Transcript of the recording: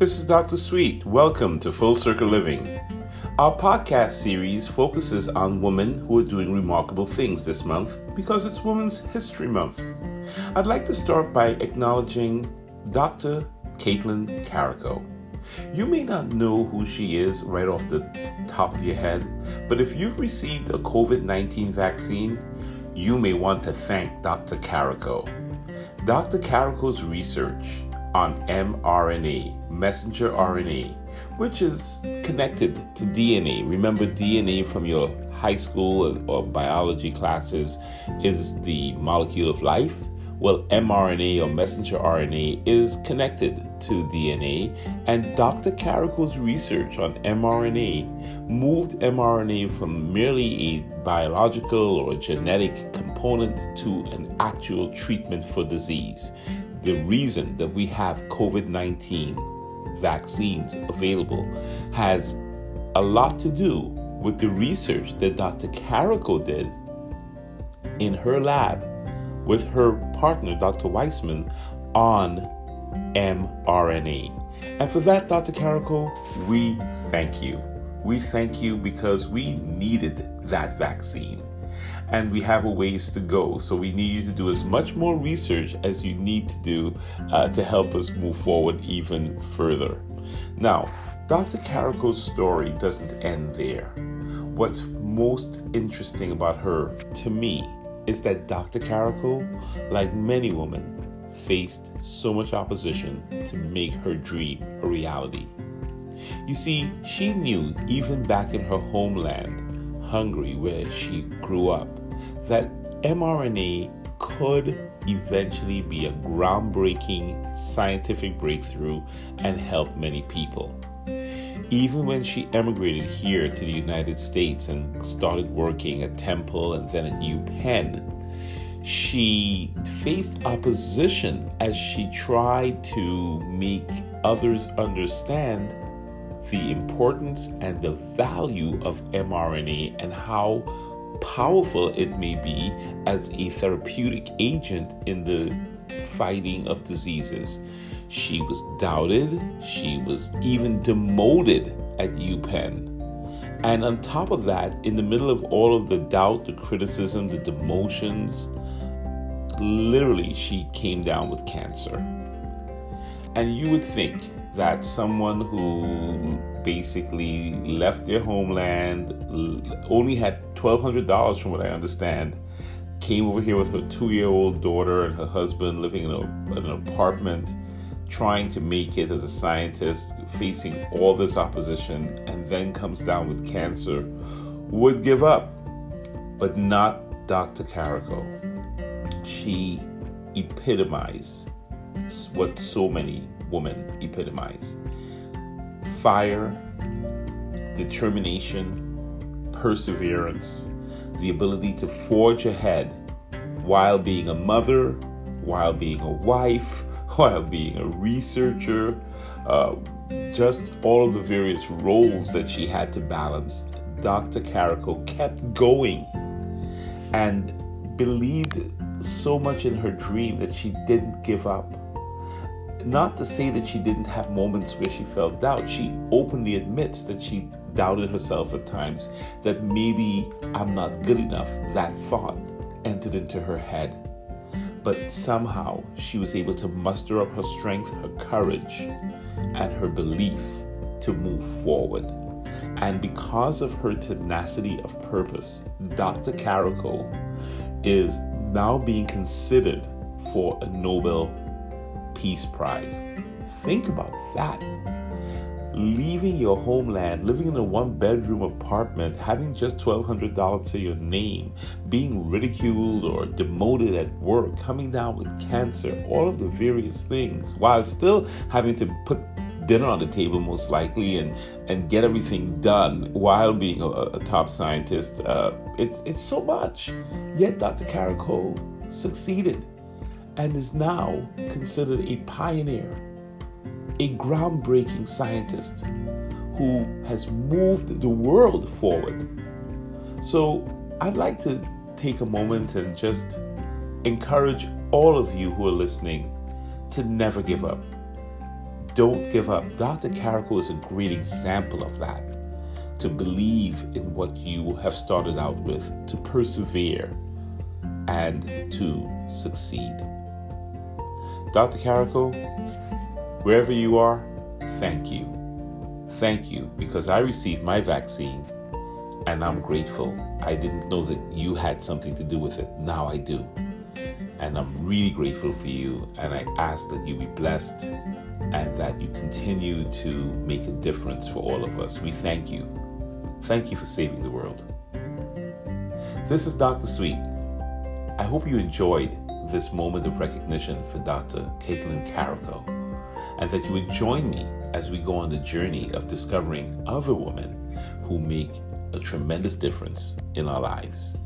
This is Dr. Sweet. Welcome to Full Circle Living. Our podcast series focuses on women who are doing remarkable things this month because it's Women's History Month. I'd like to start by acknowledging Dr. Katalin Karikó. You may not know who she is right off the top of your head, but if you've received a COVID 19 vaccine, you may want to thank Dr. Karikó. Dr. Karikó's research on mRNA, messenger RNA, which is connected to DNA. Remember, DNA from your high school or biology classes is the molecule of life. Well, mRNA or messenger RNA is connected to DNA, and Dr. Karikó's research on mRNA moved mRNA from merely a biological or genetic component to an actual treatment for disease. The reason that we have COVID 19 vaccines available has a lot to do with the research that Dr. Karikó did in her lab with her partner, Dr. Weissman, on mRNA. And for that, Dr. Karikó, we thank you. We thank you because we needed that vaccine and we have a ways to go. So we need you to do as much more research as you need to do uh, to help us move forward even further. Now, Dr. Karikó's story doesn't end there. What's most interesting about her, to me, is that Dr. Karikó, like many women, faced so much opposition to make her dream a reality. You see, she knew even back in her homeland, Hungary, where she grew up, that mRNA could eventually be a groundbreaking scientific breakthrough and help many people. Even when she emigrated here to the United States and started working at Temple and then at UPenn, she faced opposition as she tried to make others understand the importance and the value of mRNA and how powerful it may be as a therapeutic agent in the fighting of diseases. She was doubted, she was even demoted at UPenn. And on top of that, in the middle of all of the doubt, the criticism, the demotions, literally she came down with cancer. And you would think that someone who basically left their homeland, only had $1,200 from what I understand, came over here with her two year old daughter and her husband living in, a, in an apartment, trying to make it as a scientist, facing all this opposition, and then comes down with cancer, would give up. But not Dr. Karikó. She epitomized what so many women epitomize fire, determination, perseverance, the ability to forge ahead while being a mother, while being a wife, while being a researcher, uh, just all of the various roles that she had to balance. Dr. Karikó kept going and believed so much in her dream that she didn't give up. Not to say that she didn't have moments where she felt doubt. She openly admits that she doubted herself at times, that maybe I'm not good enough. That thought entered into her head. But somehow she was able to muster up her strength, her courage, and her belief to move forward. And because of her tenacity of purpose, Dr. Karikó is now being considered for a Nobel Peace Prize. Think about that. Leaving your homeland, living in a one bedroom apartment, having just $1,200 to your name, being ridiculed or demoted at work, coming down with cancer, all of the various things, while still having to put dinner on the table most likely and and get everything done while being a, a top scientist uh, it's it's so much yet dr karikó succeeded and is now considered a pioneer, a groundbreaking scientist who has moved the world forward. So I'd like to take a moment and just encourage all of you who are listening to never give up. don't give up. Dr. Karikó is a great example of that. To believe in what you have started out with, to persevere, and to succeed. Dr. Karikó, wherever you are, thank you. Thank you because I received my vaccine and I'm grateful. I didn't know that you had something to do with it. Now I do. And I'm really grateful for you. And I ask that you be blessed and that you continue to make a difference for all of us. We thank you. Thank you for saving the world. This is Dr. Sweet. I hope you enjoyed this moment of recognition for Dr. Katalin Karikó and that you would join me as we go on the journey of discovering other women who make a tremendous difference in our lives.